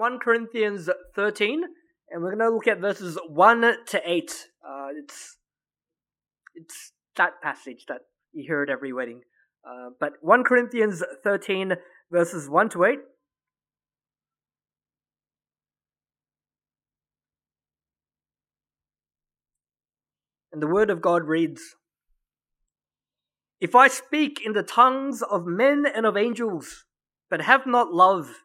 1 Corinthians 13, and we're going to look at verses 1 to 8. Uh, it's, it's that passage that you hear at every wedding. Uh, but 1 Corinthians 13, verses 1 to 8. And the word of God reads If I speak in the tongues of men and of angels, but have not love,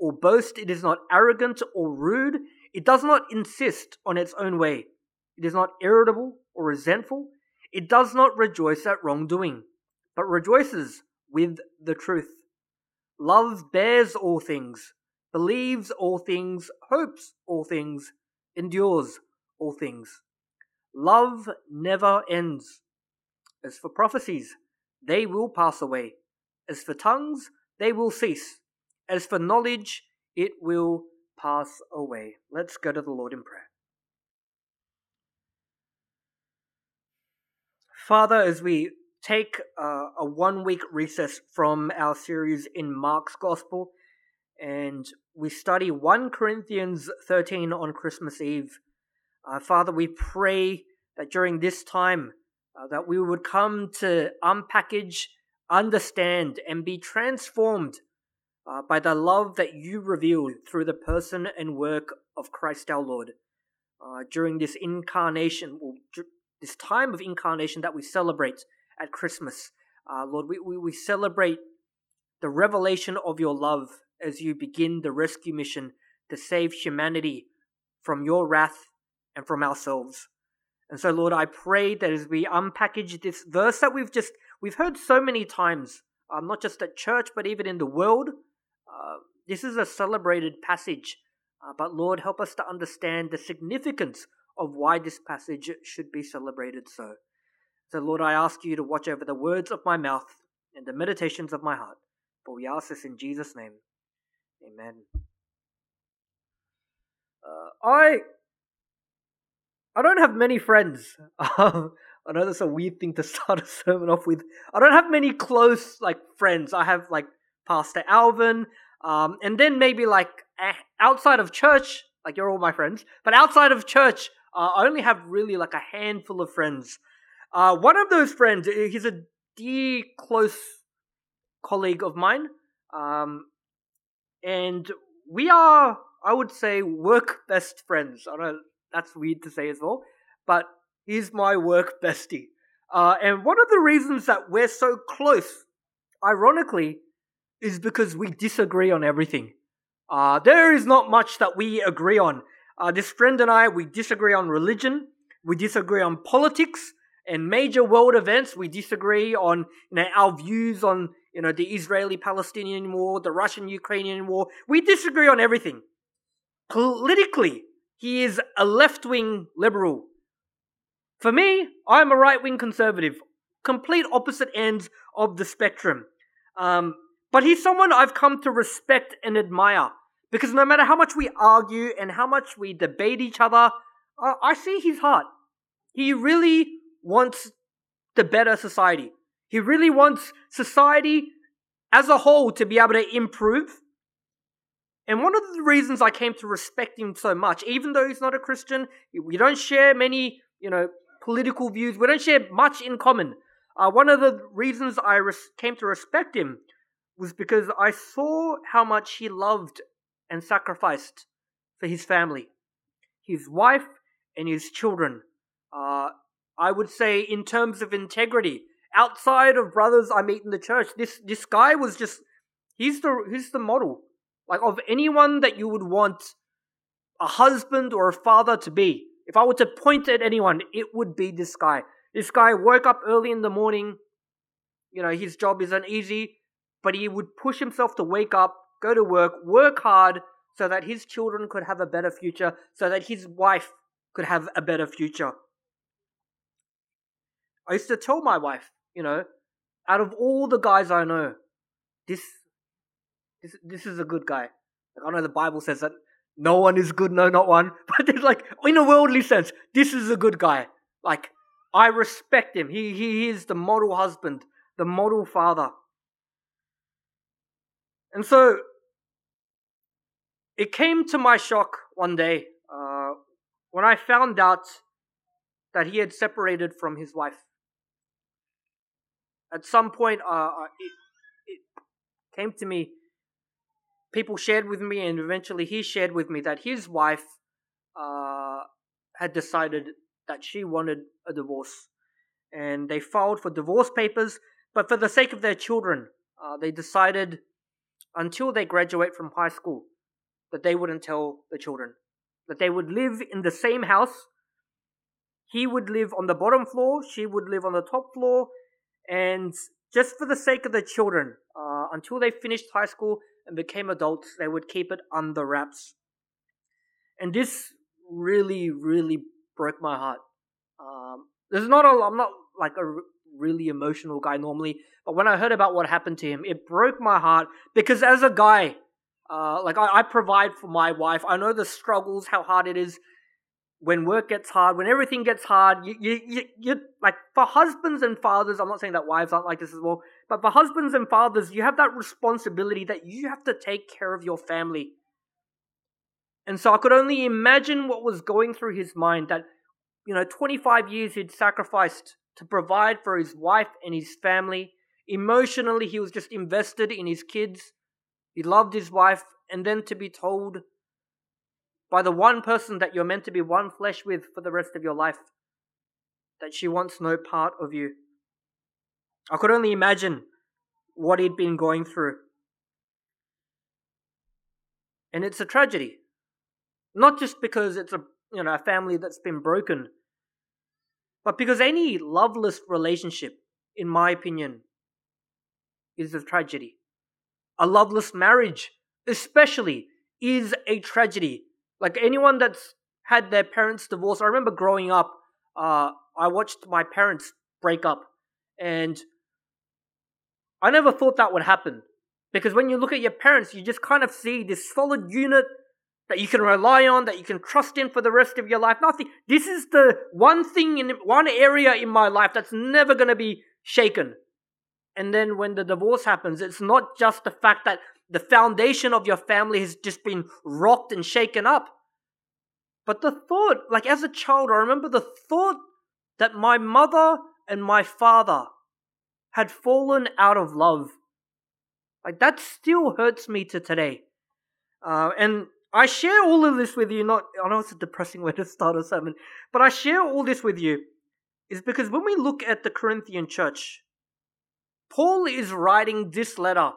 or boast. It is not arrogant or rude. It does not insist on its own way. It is not irritable or resentful. It does not rejoice at wrongdoing, but rejoices with the truth. Love bears all things, believes all things, hopes all things, endures all things. Love never ends. As for prophecies, they will pass away. As for tongues, they will cease. As for knowledge, it will pass away. Let's go to the Lord in prayer. Father, as we take uh, a one week recess from our series in Mark's Gospel and we study 1 Corinthians 13 on Christmas Eve, uh, Father, we pray that during this time uh, that we would come to unpackage, understand, and be transformed uh, by the love that you revealed through the person and work of Christ our Lord. Uh, during this incarnation, or this time of incarnation that we celebrate at Christmas, uh, Lord, we, we, we celebrate the revelation of your love as you begin the rescue mission to save humanity from your wrath and from ourselves. And so, Lord, I pray that as we unpackage this verse that we've just we've heard so many times, um, not just at church but even in the world, uh, this is a celebrated passage. Uh, but Lord, help us to understand the significance of why this passage should be celebrated so. So, Lord, I ask you to watch over the words of my mouth and the meditations of my heart. For we ask this in Jesus' name. Amen. Uh, I I don't have many friends. I know that's a weird thing to start a sermon off with. I don't have many close like friends. I have like Pastor Alvin, um, and then maybe like outside of church, like you're all my friends. But outside of church, uh, I only have really like a handful of friends. Uh, one of those friends, eh, he's a dear close colleague of mine, um, and we are, I would say, work best friends. I don't that's weird to say as well, but he's my work bestie. Uh, and one of the reasons that we're so close, ironically, is because we disagree on everything. Uh, there is not much that we agree on. Uh, this friend and I, we disagree on religion, we disagree on politics and major world events. We disagree on you know, our views on you know the Israeli-Palestinian war, the Russian-Ukrainian war. We disagree on everything. Politically, he is a left wing liberal. For me, I'm a right wing conservative, complete opposite ends of the spectrum. Um, but he's someone I've come to respect and admire because no matter how much we argue and how much we debate each other, I see his heart. He really wants the better society. He really wants society as a whole to be able to improve and one of the reasons I came to respect him so much, even though he's not a Christian, we don't share many, you know, political views, we don't share much in common. Uh, one of the reasons I res- came to respect him was because I saw how much he loved and sacrificed for his family, his wife, and his children. Uh, I would say, in terms of integrity, outside of brothers I meet in the church, this this guy was just he's the he's the model like of anyone that you would want a husband or a father to be. If I were to point at anyone, it would be this guy. This guy woke up early in the morning. You know, his job isn't easy, but he would push himself to wake up, go to work, work hard, so that his children could have a better future, so that his wife could have a better future. I used to tell my wife, you know, out of all the guys I know, this this this is a good guy. Like, I know the Bible says that no one is good, no, not one. But it's like in a worldly sense, this is a good guy. Like I respect him. He he is the model husband, the model father. And so it came to my shock one day uh, when I found out that he had separated from his wife. At some point, uh, uh it, it came to me people shared with me, and eventually he shared with me that his wife uh, had decided that she wanted a divorce. And they filed for divorce papers, but for the sake of their children, uh, they decided until they graduate from high school that they wouldn't tell the children. That they would live in the same house. He would live on the bottom floor, she would live on the top floor, and just for the sake of the children, uh, until they finished high school, and became adults, they would keep it under wraps. And this really, really broke my heart. Um, there's not a, I'm not like a really emotional guy normally, but when I heard about what happened to him, it broke my heart because as a guy, uh, like I, I provide for my wife. I know the struggles, how hard it is when work gets hard, when everything gets hard, you, you, you, you, like for husbands and fathers, I'm not saying that wives aren't like this as well, but for husbands and fathers, you have that responsibility that you have to take care of your family. And so I could only imagine what was going through his mind that, you know, 25 years he'd sacrificed to provide for his wife and his family. Emotionally, he was just invested in his kids. He loved his wife, and then to be told by the one person that you're meant to be one flesh with for the rest of your life, that she wants no part of you. I could only imagine what he'd been going through. And it's a tragedy. Not just because it's a you know a family that's been broken, but because any loveless relationship, in my opinion, is a tragedy. A loveless marriage, especially, is a tragedy like anyone that's had their parents divorce. I remember growing up, uh, I watched my parents break up, and I never thought that would happen. Because when you look at your parents, you just kind of see this solid unit that you can rely on, that you can trust in for the rest of your life. Nothing. This is the one thing in one area in my life that's never going to be shaken. And then when the divorce happens, it's not just the fact that the foundation of your family has just been rocked and shaken up. But the thought, like as a child, I remember the thought that my mother and my father had fallen out of love. Like that still hurts me to today. Uh, and I share all of this with you, not, I know it's a depressing way to start a sermon, but I share all this with you is because when we look at the Corinthian church, Paul is writing this letter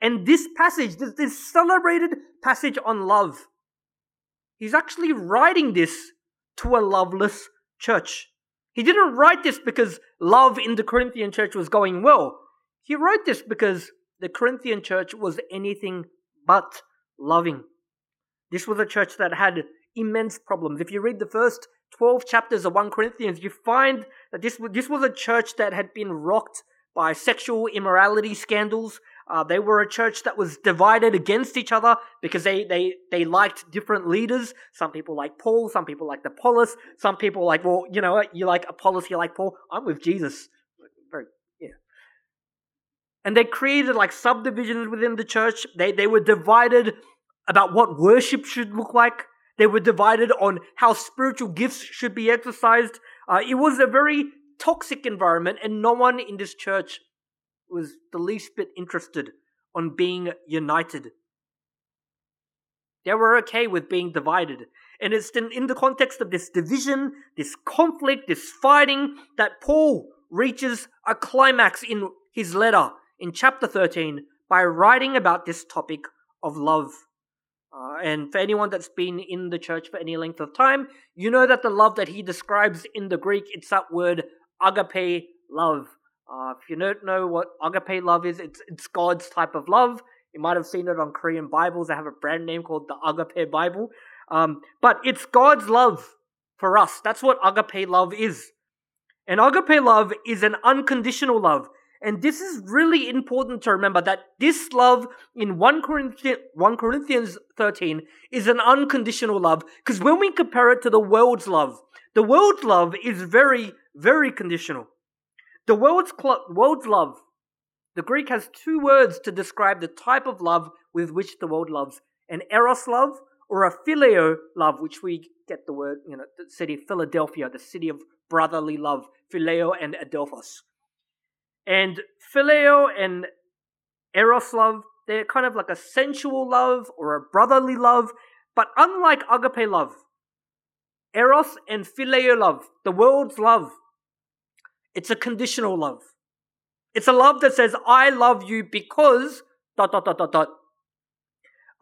and this passage, this, this celebrated passage on love, he's actually writing this to a loveless church. He didn't write this because love in the Corinthian church was going well. He wrote this because the Corinthian church was anything but loving. This was a church that had immense problems. If you read the first 12 chapters of 1 Corinthians, you find that this, this was a church that had been rocked by sexual immorality scandals. Uh, they were a church that was divided against each other because they, they, they liked different leaders. Some people like Paul, some people like Apollos, some people like, well, you know what, you like Apollos, you like Paul. I'm with Jesus. Very, yeah. And they created like subdivisions within the church. They, they were divided about what worship should look like. They were divided on how spiritual gifts should be exercised. Uh, it was a very toxic environment, and no one in this church was the least bit interested on being united. They were okay with being divided. And it's in, in the context of this division, this conflict, this fighting, that Paul reaches a climax in his letter in chapter 13 by writing about this topic of love. Uh, and for anyone that's been in the church for any length of time, you know that the love that he describes in the Greek, it's that word agape love. Uh, if you don't know what agape love is, it's, it's God's type of love. You might have seen it on Korean Bibles. They have a brand name called the Agape Bible. Um, but it's God's love for us. That's what agape love is. And agape love is an unconditional love. And this is really important to remember that this love in 1 Corinthians, 1 Corinthians 13 is an unconditional love. Because when we compare it to the world's love, the world's love is very, very conditional. The world's, cl- world's love, the Greek has two words to describe the type of love with which the world loves an eros love or a phileo love, which we get the word, you know, the city of Philadelphia, the city of brotherly love, phileo and adelphos. And phileo and eros love, they're kind of like a sensual love or a brotherly love, but unlike agape love, eros and phileo love, the world's love, it's a conditional love. It's a love that says, I love you because dot dot dot dot dot.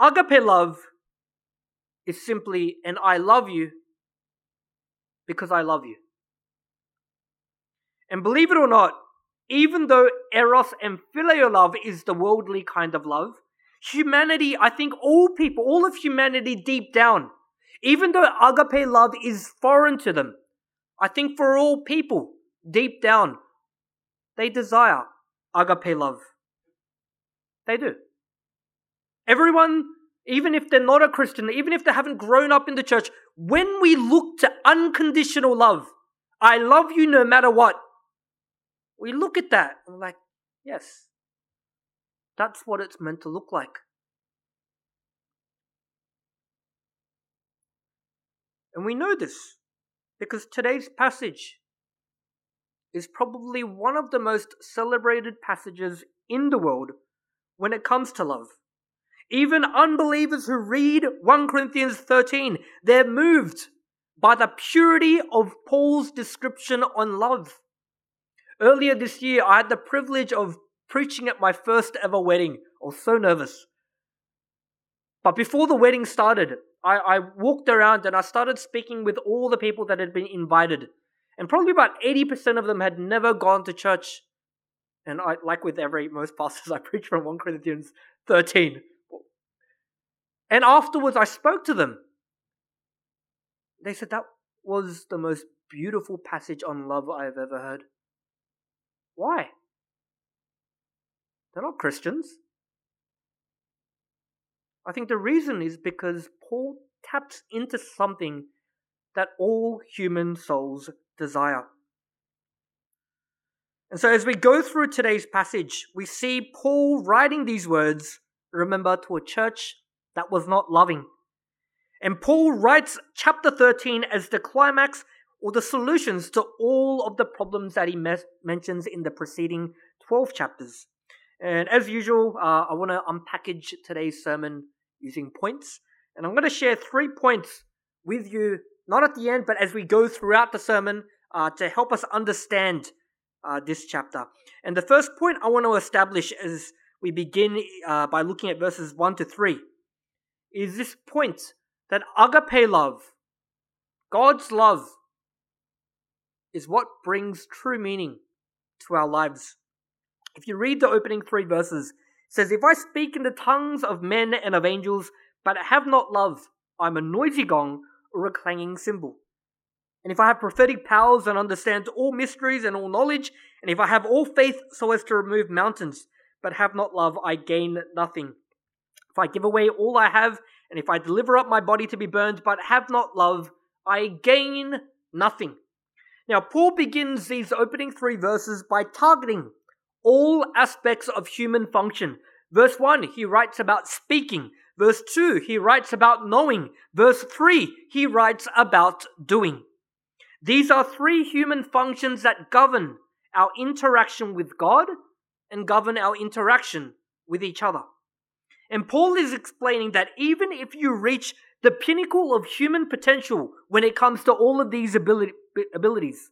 Agape love is simply an I love you because I love you. And believe it or not, even though eros and phileo love is the worldly kind of love, humanity, I think all people, all of humanity deep down, even though agape love is foreign to them, I think for all people deep down, they desire agape love. They do. Everyone even if they're not a Christian, even if they haven't grown up in the church, when we look to unconditional love, I love you no matter what, we look at that and we're like, yes, that's what it's meant to look like. And we know this because today's passage is probably one of the most celebrated passages in the world when it comes to love. Even unbelievers who read 1 Corinthians 13, they're moved by the purity of Paul's description on love. Earlier this year, I had the privilege of preaching at my first ever wedding. I was so nervous. But before the wedding started, I, I walked around and I started speaking with all the people that had been invited. And probably about 80% of them had never gone to church. And I, like with every most pastors, I preach from 1 Corinthians 13. And afterwards, I spoke to them. They said that was the most beautiful passage on love I've ever heard. Why? They're not Christians. I think the reason is because Paul taps into something that all human souls desire. And so, as we go through today's passage, we see Paul writing these words, remember, to a church that was not loving. And Paul writes chapter 13 as the climax or the solutions to all of the problems that he mes- mentions in the preceding 12 chapters. And as usual, uh, I want to unpackage today's sermon using points. And I'm going to share three points with you, not at the end, but as we go throughout the sermon uh, to help us understand uh, this chapter. And the first point I want to establish as we begin uh, by looking at verses 1 to 3 is this point that agape love, God's love, is what brings true meaning to our lives. If you read the opening three verses, it says, If I speak in the tongues of men and of angels, but have not love, I'm a noisy gong or a clanging cymbal. And if I have prophetic powers and understand all mysteries and all knowledge, and if I have all faith so as to remove mountains, but have not love, I gain nothing. If I give away all I have, and if I deliver up my body to be burned, but have not love, I gain nothing. Now, Paul begins these opening three verses by targeting all aspects of human function. Verse 1, he writes about speaking. Verse 2, he writes about knowing. Verse 3, he writes about doing. These are three human functions that govern our interaction with God and govern our interaction with each other. And Paul is explaining that even if you reach the pinnacle of human potential when it comes to all of these ability, abilities,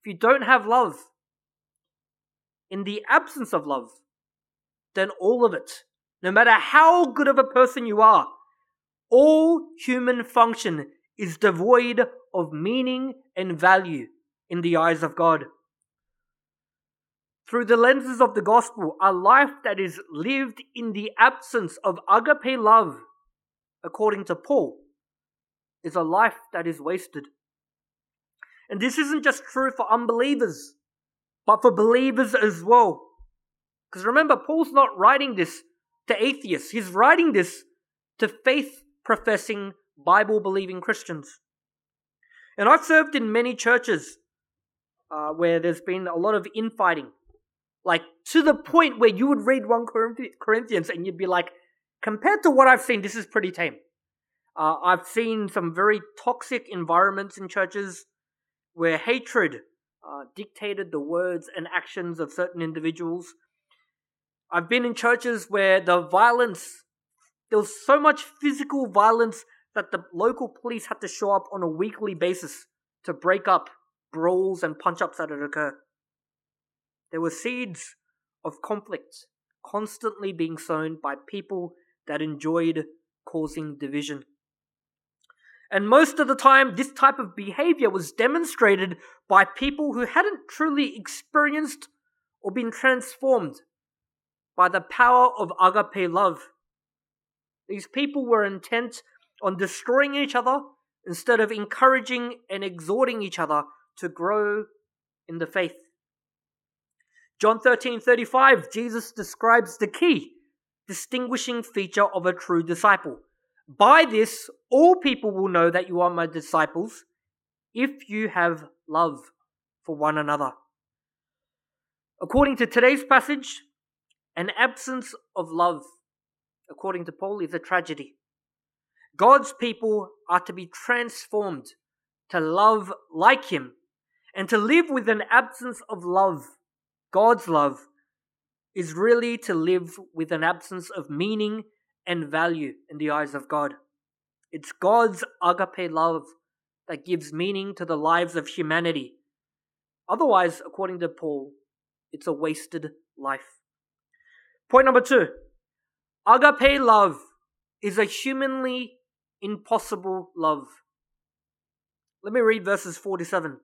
if you don't have love, in the absence of love, then all of it, no matter how good of a person you are, all human function is devoid of meaning and value in the eyes of God. through the lenses of the gospel, a life that is lived in the absence of agape love, according to Paul, is a life that is wasted. And this isn't just true for unbelievers, but for believers as well. Because remember, Paul's not writing this to atheists, he's writing this to faith professing, Bible believing Christians. And I've served in many churches uh, where there's been a lot of infighting. Like, to the point where you would read 1 Corinthians and you'd be like, compared to what I've seen, this is pretty tame. Uh, I've seen some very toxic environments in churches where hatred uh, dictated the words and actions of certain individuals. I've been in churches where the violence, there was so much physical violence that the local police had to show up on a weekly basis to break up brawls and punch ups that had occurred. There were seeds of conflict constantly being sown by people that enjoyed causing division. And most of the time, this type of behavior was demonstrated by people who hadn't truly experienced or been transformed by the power of agape love. These people were intent on destroying each other instead of encouraging and exhorting each other to grow in the faith. John 13 35, Jesus describes the key distinguishing feature of a true disciple. By this, all people will know that you are my disciples if you have love for one another. According to today's passage, an absence of love, according to Paul, is a tragedy. God's people are to be transformed to love like Him and to live with an absence of love. God's love is really to live with an absence of meaning and value in the eyes of God. It's God's agape love that gives meaning to the lives of humanity. Otherwise, according to Paul, it's a wasted life. Point number two agape love is a humanly impossible love. Let me read verses 47.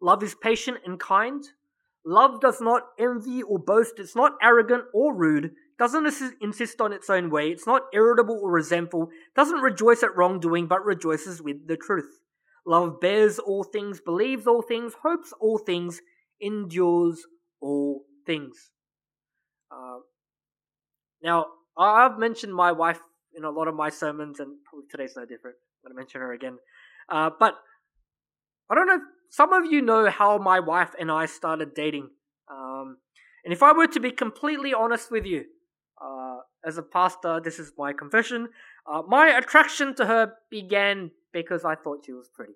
Love is patient and kind. Love does not envy or boast. It's not arrogant or rude doesn't insist on its own way, it's not irritable or resentful, doesn't rejoice at wrongdoing, but rejoices with the truth. Love bears all things, believes all things, hopes all things, endures all things. Uh, now, I've mentioned my wife in a lot of my sermons, and today's no different. I'm going to mention her again. Uh, but I don't know if some of you know how my wife and I started dating. Um, and if I were to be completely honest with you, as a pastor, this is my confession. Uh, my attraction to her began because I thought she was pretty.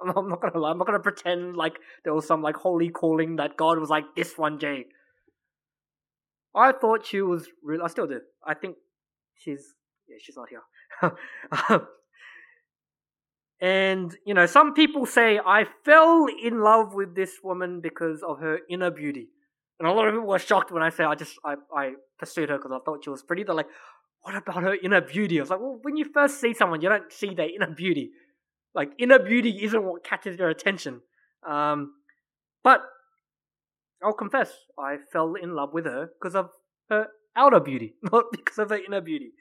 I'm not gonna lie. I'm not gonna pretend like there was some like holy calling that God was like this one, Jay. I thought she was real. I still do. I think she's yeah, she's not here. and you know, some people say I fell in love with this woman because of her inner beauty. And a lot of people were shocked when I said I just I, I pursued her because I thought she was pretty. They're like, what about her inner beauty? I was like, well, when you first see someone, you don't see their inner beauty. Like inner beauty isn't what catches your attention. Um, but I'll confess, I fell in love with her because of her outer beauty, not because of her inner beauty.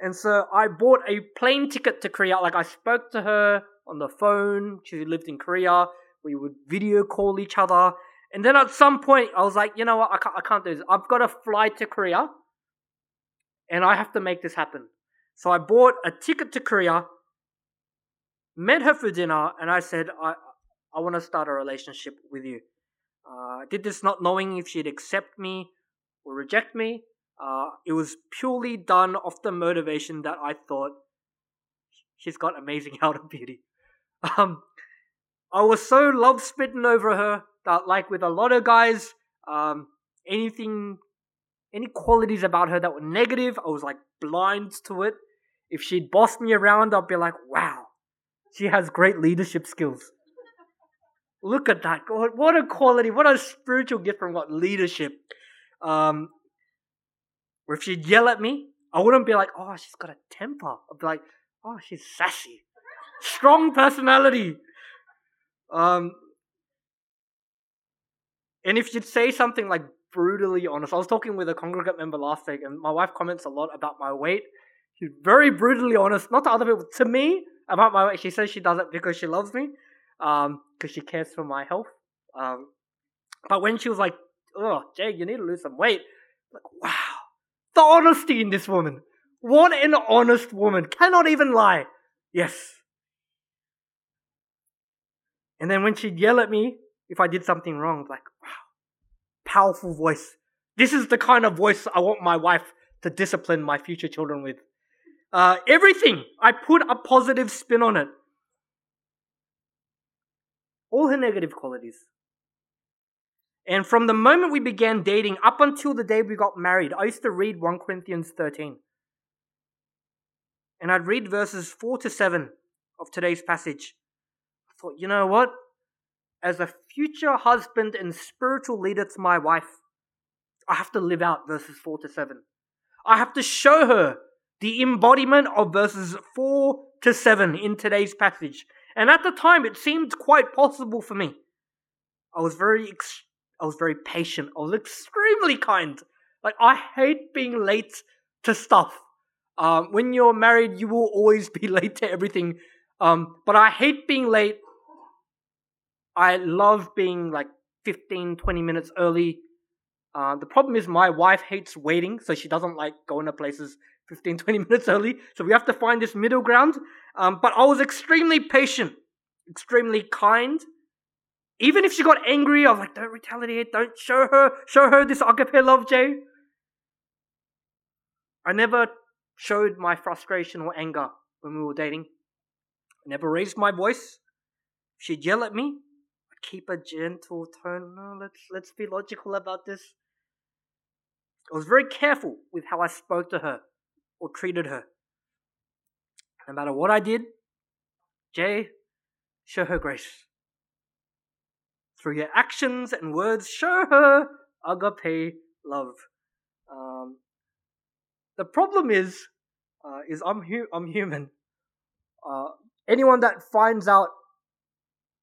And so I bought a plane ticket to Korea. Like I spoke to her on the phone. She lived in Korea. We would video call each other. And then at some point, I was like, you know what? I can't, I can't do this. I've got to fly to Korea and I have to make this happen. So I bought a ticket to Korea, met her for dinner, and I said, I, I want to start a relationship with you. Uh, I did this not knowing if she'd accept me or reject me. Uh, it was purely done off the motivation that I thought she's got amazing outer beauty. Um, I was so love smitten over her like with a lot of guys, um, anything, any qualities about her that were negative, I was like blind to it. If she'd boss me around, I'd be like, wow, she has great leadership skills. Look at that. God, what a quality, what a spiritual gift from God, leadership. Um, or if she'd yell at me, I wouldn't be like, oh, she's got a temper. I'd be like, oh, she's sassy. Strong personality. Um, And if you'd say something like brutally honest, I was talking with a congregate member last week, and my wife comments a lot about my weight. She's very brutally honest, not to other people, to me about my weight. She says she does it because she loves me, um, because she cares for my health. Um, but when she was like, "Oh, Jay, you need to lose some weight," I'm like, wow, the honesty in this woman. What an honest woman. Cannot even lie. Yes. And then when she'd yell at me if I did something wrong, like, wow, powerful voice. This is the kind of voice I want my wife to discipline my future children with. Uh, everything, I put a positive spin on it. All her negative qualities. And from the moment we began dating up until the day we got married, I used to read 1 Corinthians 13. And I'd read verses 4 to 7 of today's passage. I thought, you know what? As a future husband and spiritual leader to my wife, I have to live out verses 4 to 7. I have to show her the embodiment of verses 4 to 7 in today's passage. And at the time, it seemed quite possible for me. I was very I was very patient. I was extremely kind. Like I hate being late to stuff. Um, when you're married, you will always be late to everything. Um, but I hate being late. I love being like 15, 20 minutes early. Uh, the problem is my wife hates waiting, so she doesn't like going to places 15, 20 minutes early. So we have to find this middle ground. Um, but I was extremely patient, extremely kind, even if she got angry, I was like, don't retaliate, don't show her, show her this agape love, Jay. I never showed my frustration or anger when we were dating. I never raised my voice. She'd yell at me, keep a gentle tone. No, let's let's be logical about this. I was very careful with how I spoke to her or treated her. No matter what I did, Jay, show her grace through your actions and words, show her agape love. Um, the problem is, uh, is I'm hu- I'm human. Uh, anyone that finds out,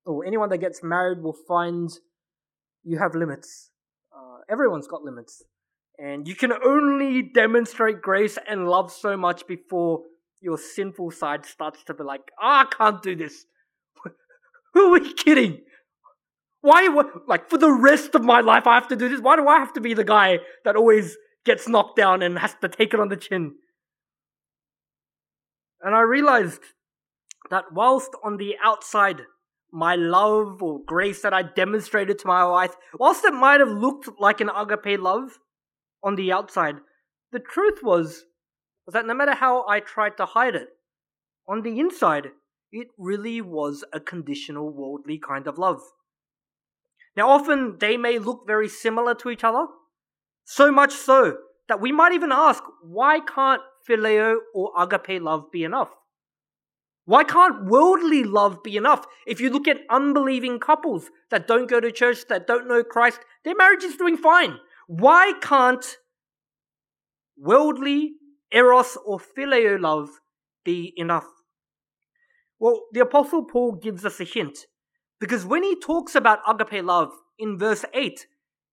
or anyone that gets married, will find you have limits. Uh, everyone's got limits, and you can only demonstrate grace and love so much before your sinful side starts to be like, oh, I can't do this. Who are we kidding? Why, like, for the rest of my life, I have to do this? Why do I have to be the guy that always gets knocked down and has to take it on the chin? And I realized that whilst on the outside, my love or grace that I demonstrated to my wife, whilst it might have looked like an agape love on the outside, the truth was, was that no matter how I tried to hide it, on the inside, it really was a conditional worldly kind of love. Now, often they may look very similar to each other, so much so that we might even ask, why can't phileo or agape love be enough? Why can't worldly love be enough? If you look at unbelieving couples that don't go to church, that don't know Christ, their marriage is doing fine. Why can't worldly eros or phileo love be enough? Well, the Apostle Paul gives us a hint because when he talks about agape love in verse 8,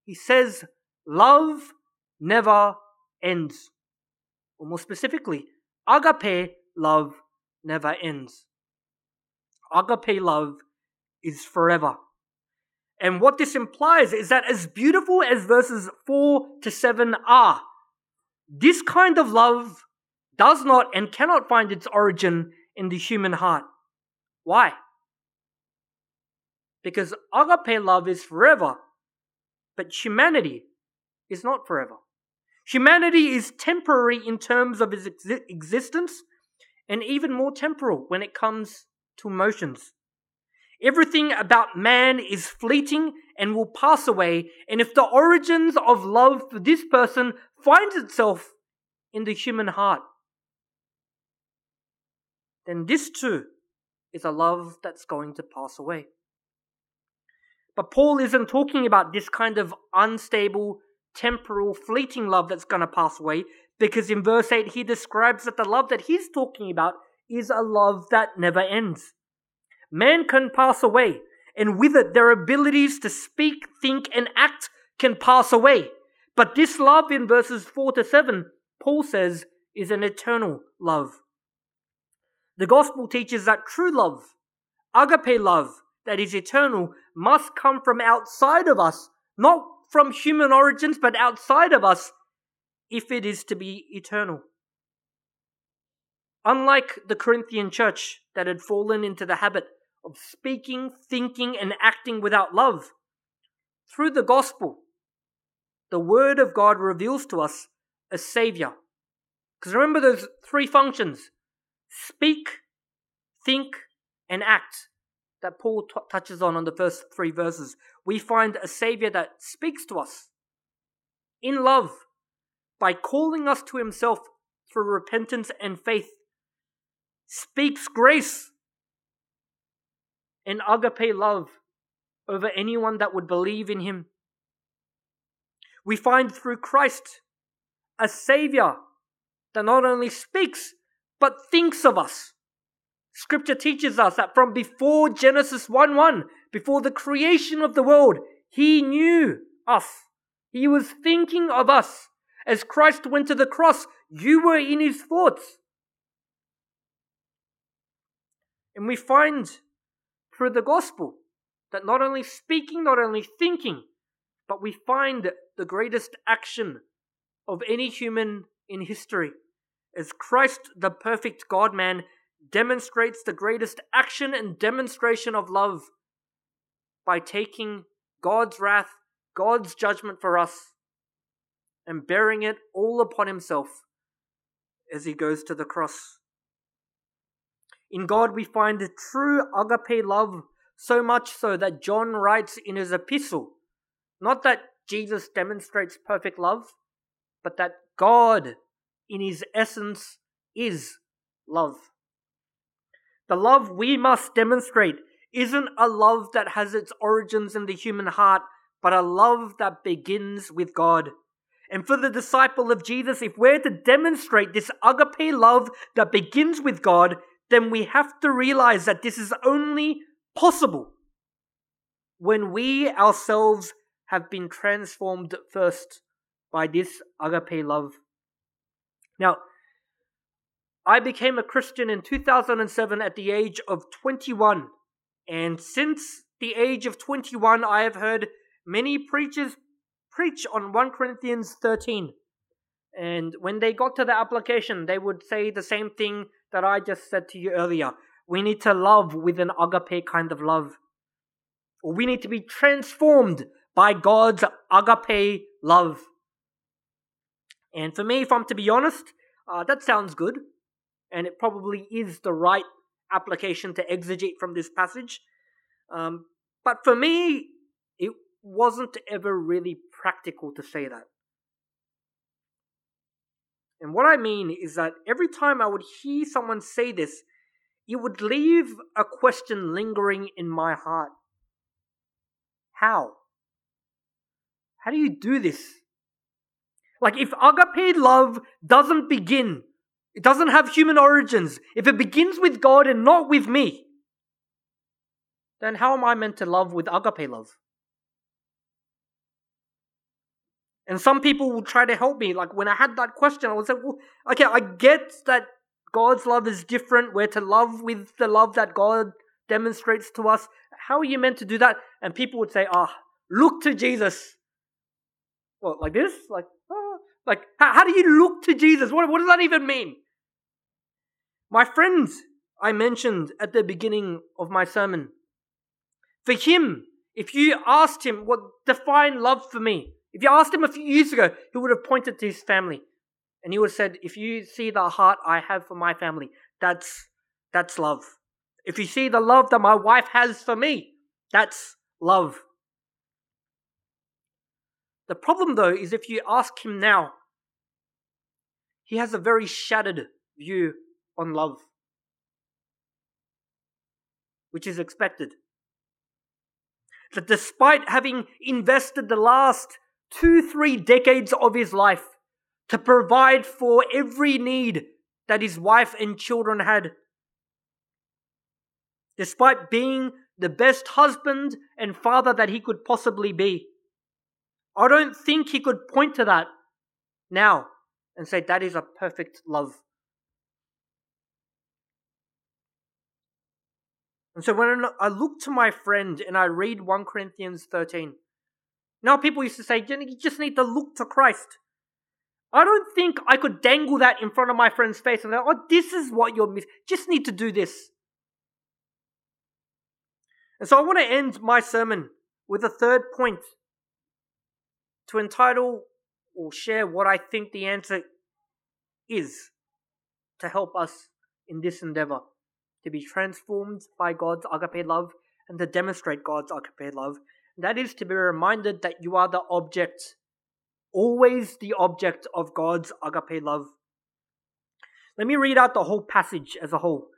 he says, Love never ends. Or more specifically, agape love never ends. Agape love is forever. And what this implies is that as beautiful as verses 4 to 7 are, this kind of love does not and cannot find its origin in the human heart. Why? Because agape love is forever, but humanity is not forever. Humanity is temporary in terms of its ex- existence and even more temporal when it comes to emotions. Everything about man is fleeting and will pass away, and if the origins of love for this person finds itself in the human heart, then this too is a love that's going to pass away. But Paul isn't talking about this kind of unstable, temporal, fleeting love that's going to pass away, because in verse 8 he describes that the love that he's talking about is a love that never ends. Man can pass away, and with it, their abilities to speak, think, and act can pass away. But this love in verses 4 to 7, Paul says, is an eternal love. The gospel teaches that true love, agape love, that is eternal, must come from outside of us, not from human origins, but outside of us, if it is to be eternal. Unlike the Corinthian church that had fallen into the habit of speaking, thinking, and acting without love, through the gospel, the Word of God reveals to us a Savior. Because remember those three functions speak, think, and act that Paul t- touches on on the first three verses. We find a Savior that speaks to us in love by calling us to Himself through repentance and faith, speaks grace and agape love over anyone that would believe in Him. We find through Christ a Savior that not only speaks, but thinks of us. Scripture teaches us that from before Genesis 1 1, before the creation of the world, He knew us. He was thinking of us. As Christ went to the cross, you were in His thoughts. And we find through the gospel that not only speaking, not only thinking, but we find the greatest action of any human in history as Christ, the perfect God man, demonstrates the greatest action and demonstration of love by taking God's wrath, God's judgment for us, and bearing it all upon himself as he goes to the cross. In God, we find the true agape love, so much so that John writes in his epistle not that Jesus demonstrates perfect love, but that God in his essence is love. The love we must demonstrate isn't a love that has its origins in the human heart, but a love that begins with God. And for the disciple of Jesus, if we're to demonstrate this agape love that begins with God, then we have to realize that this is only possible when we ourselves have been transformed first by this agape love. Now, I became a Christian in 2007 at the age of 21. And since the age of 21, I have heard many preachers preach on 1 Corinthians 13. And when they got to the application, they would say the same thing that I just said to you earlier. We need to love with an agape kind of love. We need to be transformed by God's agape love. And for me, if I'm to be honest, uh, that sounds good. And it probably is the right application to exegete from this passage. Um, but for me, it wasn't ever really practical to say that. And what I mean is that every time I would hear someone say this, it would leave a question lingering in my heart. How? How do you do this? Like, if agape love doesn't begin, it doesn't have human origins, if it begins with God and not with me, then how am I meant to love with agape love? And some people will try to help me. Like when I had that question, I was like, well, okay, I get that God's love is different. We're to love with the love that God demonstrates to us. How are you meant to do that? And people would say, ah, oh, look to Jesus. Well, like this? Like, oh. like how, how do you look to Jesus? What, what does that even mean? My friends, I mentioned at the beginning of my sermon, for him, if you asked him what define love for me, if you asked him a few years ago, he would have pointed to his family. And he would have said, If you see the heart I have for my family, that's that's love. If you see the love that my wife has for me, that's love. The problem though is if you ask him now, he has a very shattered view on love, which is expected. That despite having invested the last two, three decades of his life to provide for every need that his wife and children had. Despite being the best husband and father that he could possibly be. I don't think he could point to that now and say that is a perfect love. And so when I look to my friend and I read 1 Corinthians 13, now people used to say, you just need to look to Christ. I don't think I could dangle that in front of my friend's face and say, oh, this is what you're missing. Just need to do this. And so I want to end my sermon with a third point to entitle or share what I think the answer is to help us in this endeavor to be transformed by God's agape love and to demonstrate God's agape love. That is to be reminded that you are the object, always the object of God's agape love. Let me read out the whole passage as a whole.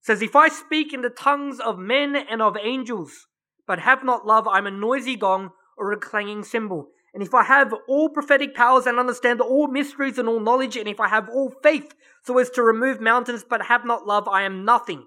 It says, If I speak in the tongues of men and of angels, but have not love, I'm a noisy gong or a clanging cymbal. And if I have all prophetic powers and understand all mysteries and all knowledge, and if I have all faith so as to remove mountains but have not love, I am nothing.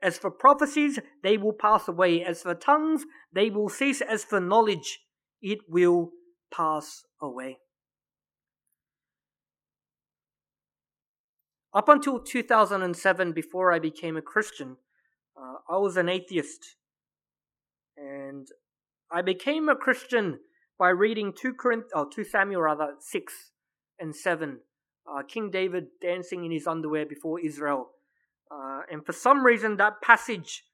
As for prophecies, they will pass away. As for tongues, they will cease. As for knowledge, it will pass away. Up until 2007, before I became a Christian, uh, I was an atheist. And I became a Christian by reading 2, Corinth, oh, 2 Samuel rather, 6 and 7. Uh, King David dancing in his underwear before Israel. Uh, and for some reason, that passage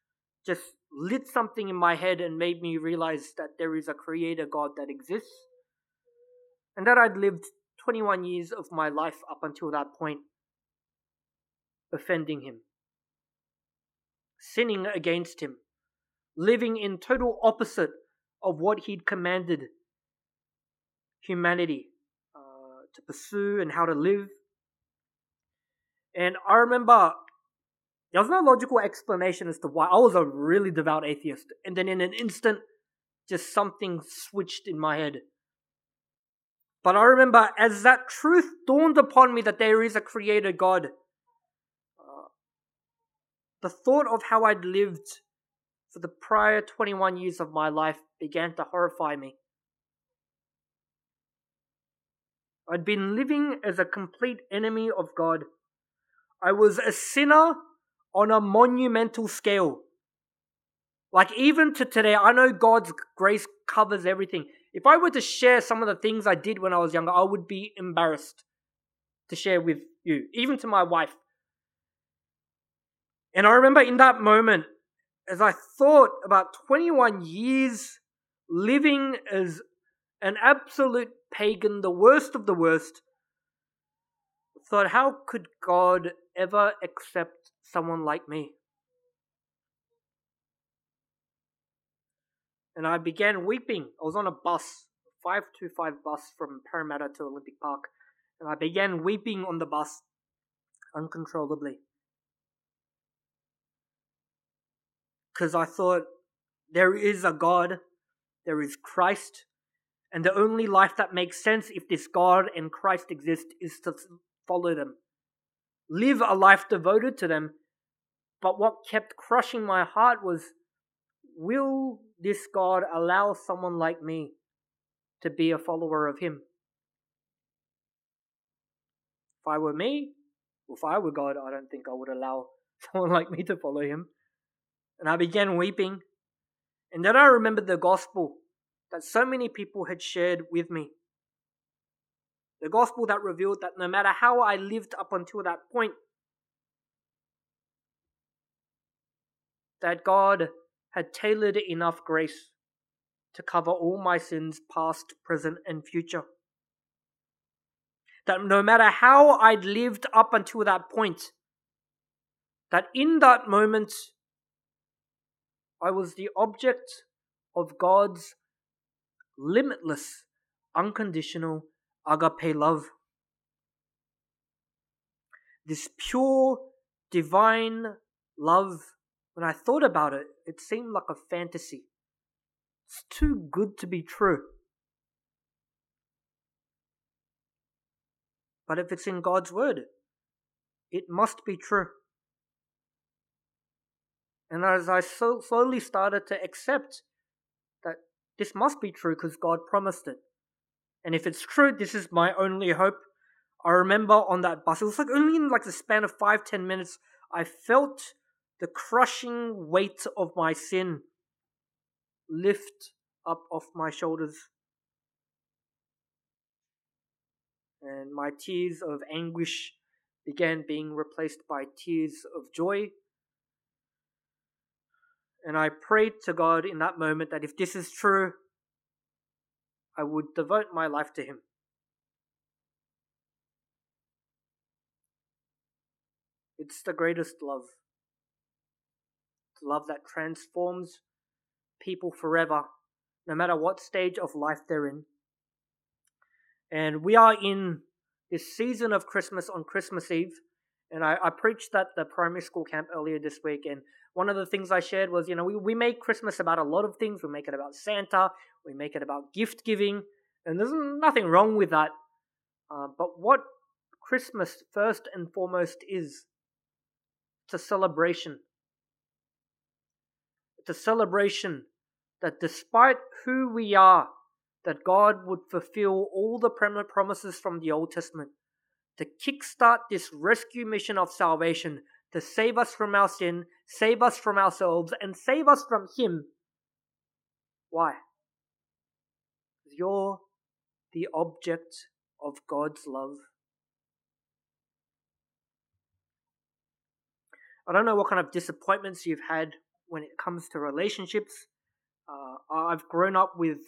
just lit something in my head and made me realize that there is a creator God that exists. And that I'd lived 21 years of my life up until that point offending him, sinning against him, living in total opposite of what he'd commanded humanity uh, to pursue and how to live. And I remember there was no logical explanation as to why I was a really devout atheist. And then in an instant, just something switched in my head. But I remember as that truth dawned upon me that there is a creator God, uh, the thought of how I'd lived for the prior 21 years of my life began to horrify me. I'd been living as a complete enemy of God. I was a sinner on a monumental scale. Like, even to today, I know God's grace covers everything. If I were to share some of the things I did when I was younger, I would be embarrassed to share with you, even to my wife. And I remember in that moment, as I thought about 21 years living as an absolute pagan, the worst of the worst, thought, how could God ever accept someone like me? And I began weeping. I was on a bus, 525 bus from Parramatta to Olympic Park, and I began weeping on the bus uncontrollably. Because I thought, there is a God, there is Christ, and the only life that makes sense if this God and Christ exist is to follow them. Live a life devoted to them. But what kept crushing my heart was will this God allow someone like me to be a follower of Him? If I were me, if I were God, I don't think I would allow someone like me to follow Him. And I began weeping. And then I remembered the gospel that so many people had shared with me. The gospel that revealed that no matter how I lived up until that point, that God had tailored enough grace to cover all my sins, past, present, and future. That no matter how I'd lived up until that point, that in that moment, I was the object of God's limitless unconditional agape love. This pure, divine love, when I thought about it, it seemed like a fantasy. It's too good to be true. But if it's in God's Word, it must be true. And as I so slowly started to accept that this must be true because God promised it. And if it's true, this is my only hope. I remember on that bus, it was like only in like the span of five, ten minutes, I felt the crushing weight of my sin lift up off my shoulders. And my tears of anguish began being replaced by tears of joy. And I prayed to God in that moment that if this is true, I would devote my life to Him. It's the greatest love. love that transforms people forever, no matter what stage of life they're in. And we are in this season of Christmas on Christmas Eve. And I, I preached at the primary school camp earlier this week. And one of the things I shared was, you know, we, we make Christmas about a lot of things. We make it about Santa, we make it about gift giving, and there's nothing wrong with that. Uh, but what Christmas, first and foremost, is it's a celebration. It's a celebration that despite who we are, that God would fulfill all the promises from the Old Testament to kickstart this rescue mission of salvation, to save us from our sin, save us from ourselves, and save us from Him. Why? You're the object of God's love. I don't know what kind of disappointments you've had when it comes to relationships. Uh, I've grown up with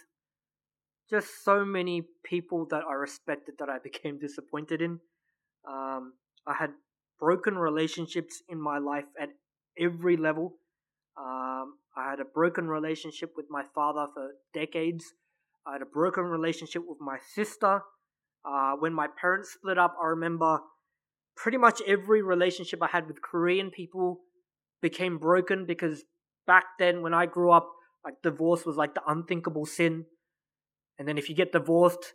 just so many people that I respected that I became disappointed in. Um, I had broken relationships in my life at every level. Um, I had a broken relationship with my father for decades. I had a broken relationship with my sister. Uh, when my parents split up, I remember pretty much every relationship I had with Korean people became broken because back then, when I grew up, like divorce was like the unthinkable sin. And then if you get divorced,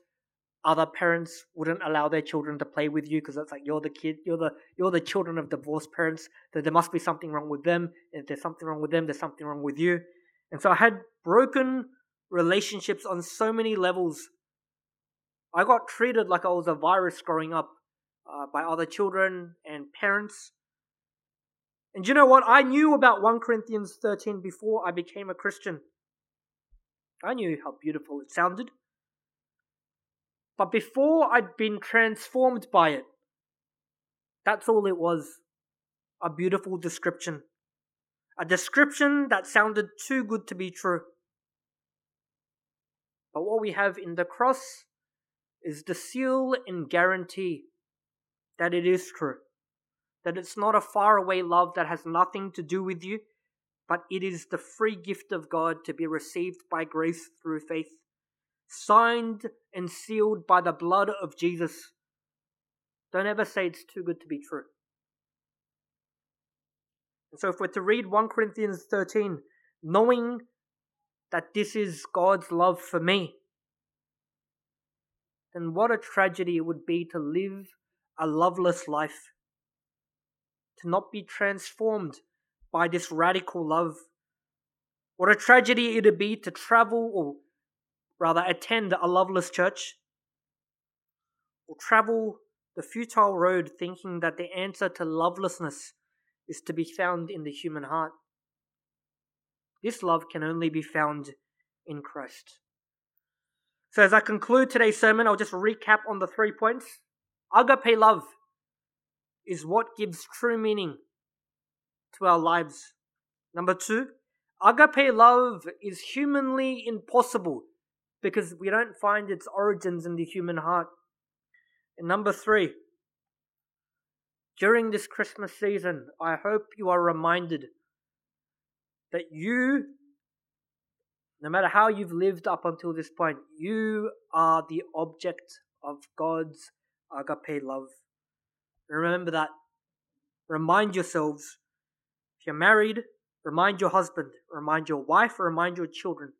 other parents wouldn't allow their children to play with you because it's like you're the kid, you're the you're the children of divorced parents. That there must be something wrong with them. If there's something wrong with them, there's something wrong with you. And so I had broken relationships on so many levels. I got treated like I was a virus growing up uh, by other children and parents. And you know what? I knew about 1 Corinthians 13 before I became a Christian. I knew how beautiful it sounded. But before I'd been transformed by it, that's all it was a beautiful description. A description that sounded too good to be true. But what we have in the cross is the seal and guarantee that it is true. That it's not a faraway love that has nothing to do with you, but it is the free gift of God to be received by grace through faith, signed and sealed by the blood of Jesus. Don't ever say it's too good to be true. And so, if we're to read 1 Corinthians 13, knowing that this is God's love for me, then what a tragedy it would be to live a loveless life, to not be transformed by this radical love. What a tragedy it would be to travel, or rather attend a loveless church, or travel the futile road thinking that the answer to lovelessness is to be found in the human heart. This love can only be found in Christ. So, as I conclude today's sermon, I'll just recap on the three points. Agape love is what gives true meaning to our lives. Number two, agape love is humanly impossible because we don't find its origins in the human heart. And number three, during this Christmas season, I hope you are reminded that you no matter how you've lived up until this point, you are the object of God's agape love. Remember that. Remind yourselves. If you're married, remind your husband, remind your wife, remind your children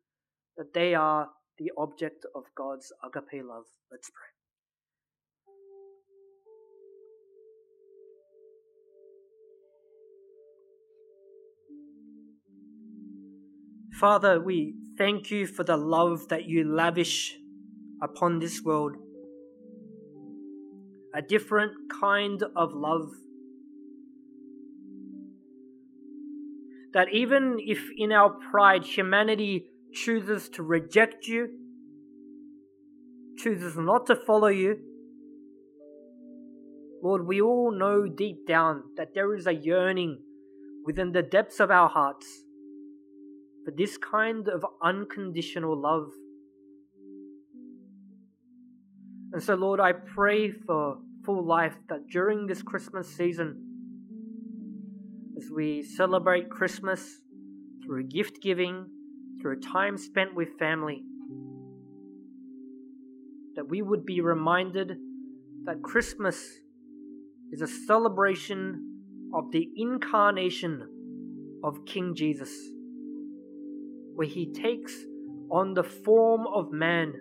that they are the object of God's agape love. Let's pray. Father, we thank you for the love that you lavish upon this world. A different kind of love. That even if in our pride humanity chooses to reject you, chooses not to follow you, Lord, we all know deep down that there is a yearning within the depths of our hearts for this kind of unconditional love. And so, Lord, I pray for full life that during this Christmas season, as we celebrate Christmas through gift giving, through time spent with family, that we would be reminded that Christmas is a celebration of the incarnation of King Jesus where he takes on the form of man.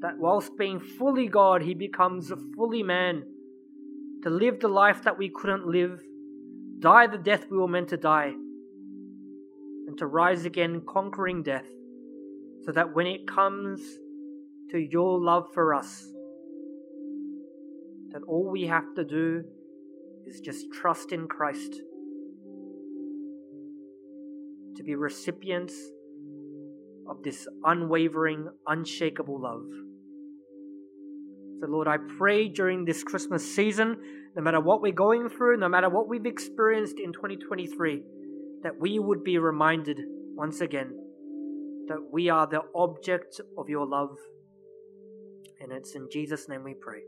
That whilst being fully God, he becomes fully man to live the life that we couldn't live, die the death we were meant to die, and to rise again, conquering death, so that when it comes to your love for us, that all we have to do is just trust in Christ to be recipients of this unwavering, unshakable love. So, Lord, I pray during this Christmas season, no matter what we're going through, no matter what we've experienced in 2023, that we would be reminded once again that we are the object of your love. And it's in Jesus' name we pray.